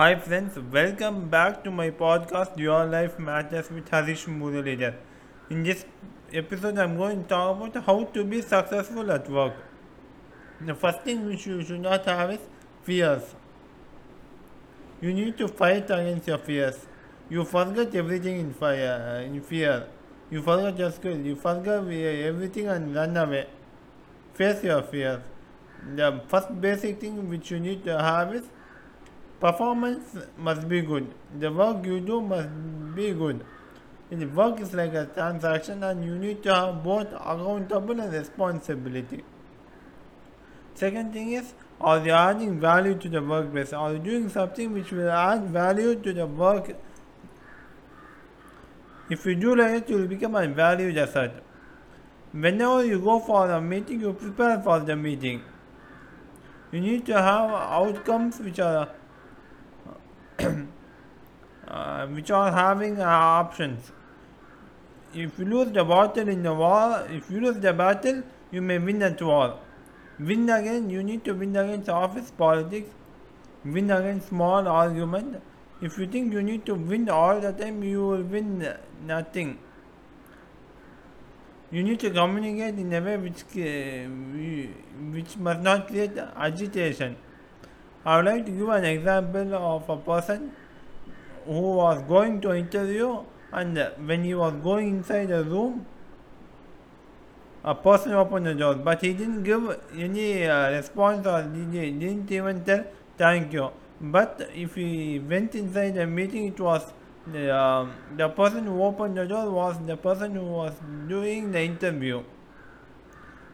Hi friends, welcome back to my podcast Your Life Matters with Harish Muralidhar. In this episode, I'm going to talk about how to be successful at work. The first thing which you should not have is fears. You need to fight against your fears. You forget everything in fire, uh, in fear. You forget your skill. You forget everything and run away. Face your fears. The first basic thing which you need to have is performance must be good. The work you do must be good. The work is like a transaction and you need to have both accountable and responsibility. Second thing is, are you adding value to the workplace? Are you doing something which will add value to the work? If you do like it, you will become a valued asset. Whenever you go for a meeting, you prepare for the meeting. You need to have outcomes which are uh, which are having uh, options. If you lose the battle in the war, if you lose the battle, you may win at war. Win again, you need to win against office politics, win against small argument. If you think you need to win all the time, you will win nothing. You need to communicate in a way which, uh, which must not create agitation. I would like to give an example of a person who was going to interview and when he was going inside the room a person opened the door but he didn't give any uh, response or didn't even tell thank you. But if he went inside the meeting it was the, uh, the person who opened the door was the person who was doing the interview.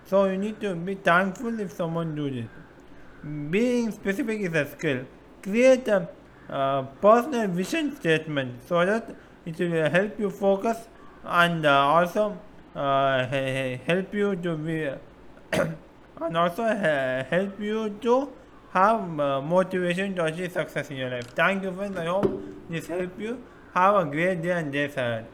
So you need to be thankful if someone do this. Being specific is a skill. Create a uh, personal vision statement so that it will help you focus and uh, also uh, help you to be and also help you to have motivation to achieve success in your life. Thank you friends. I hope this helped you. Have a great day and day ahead.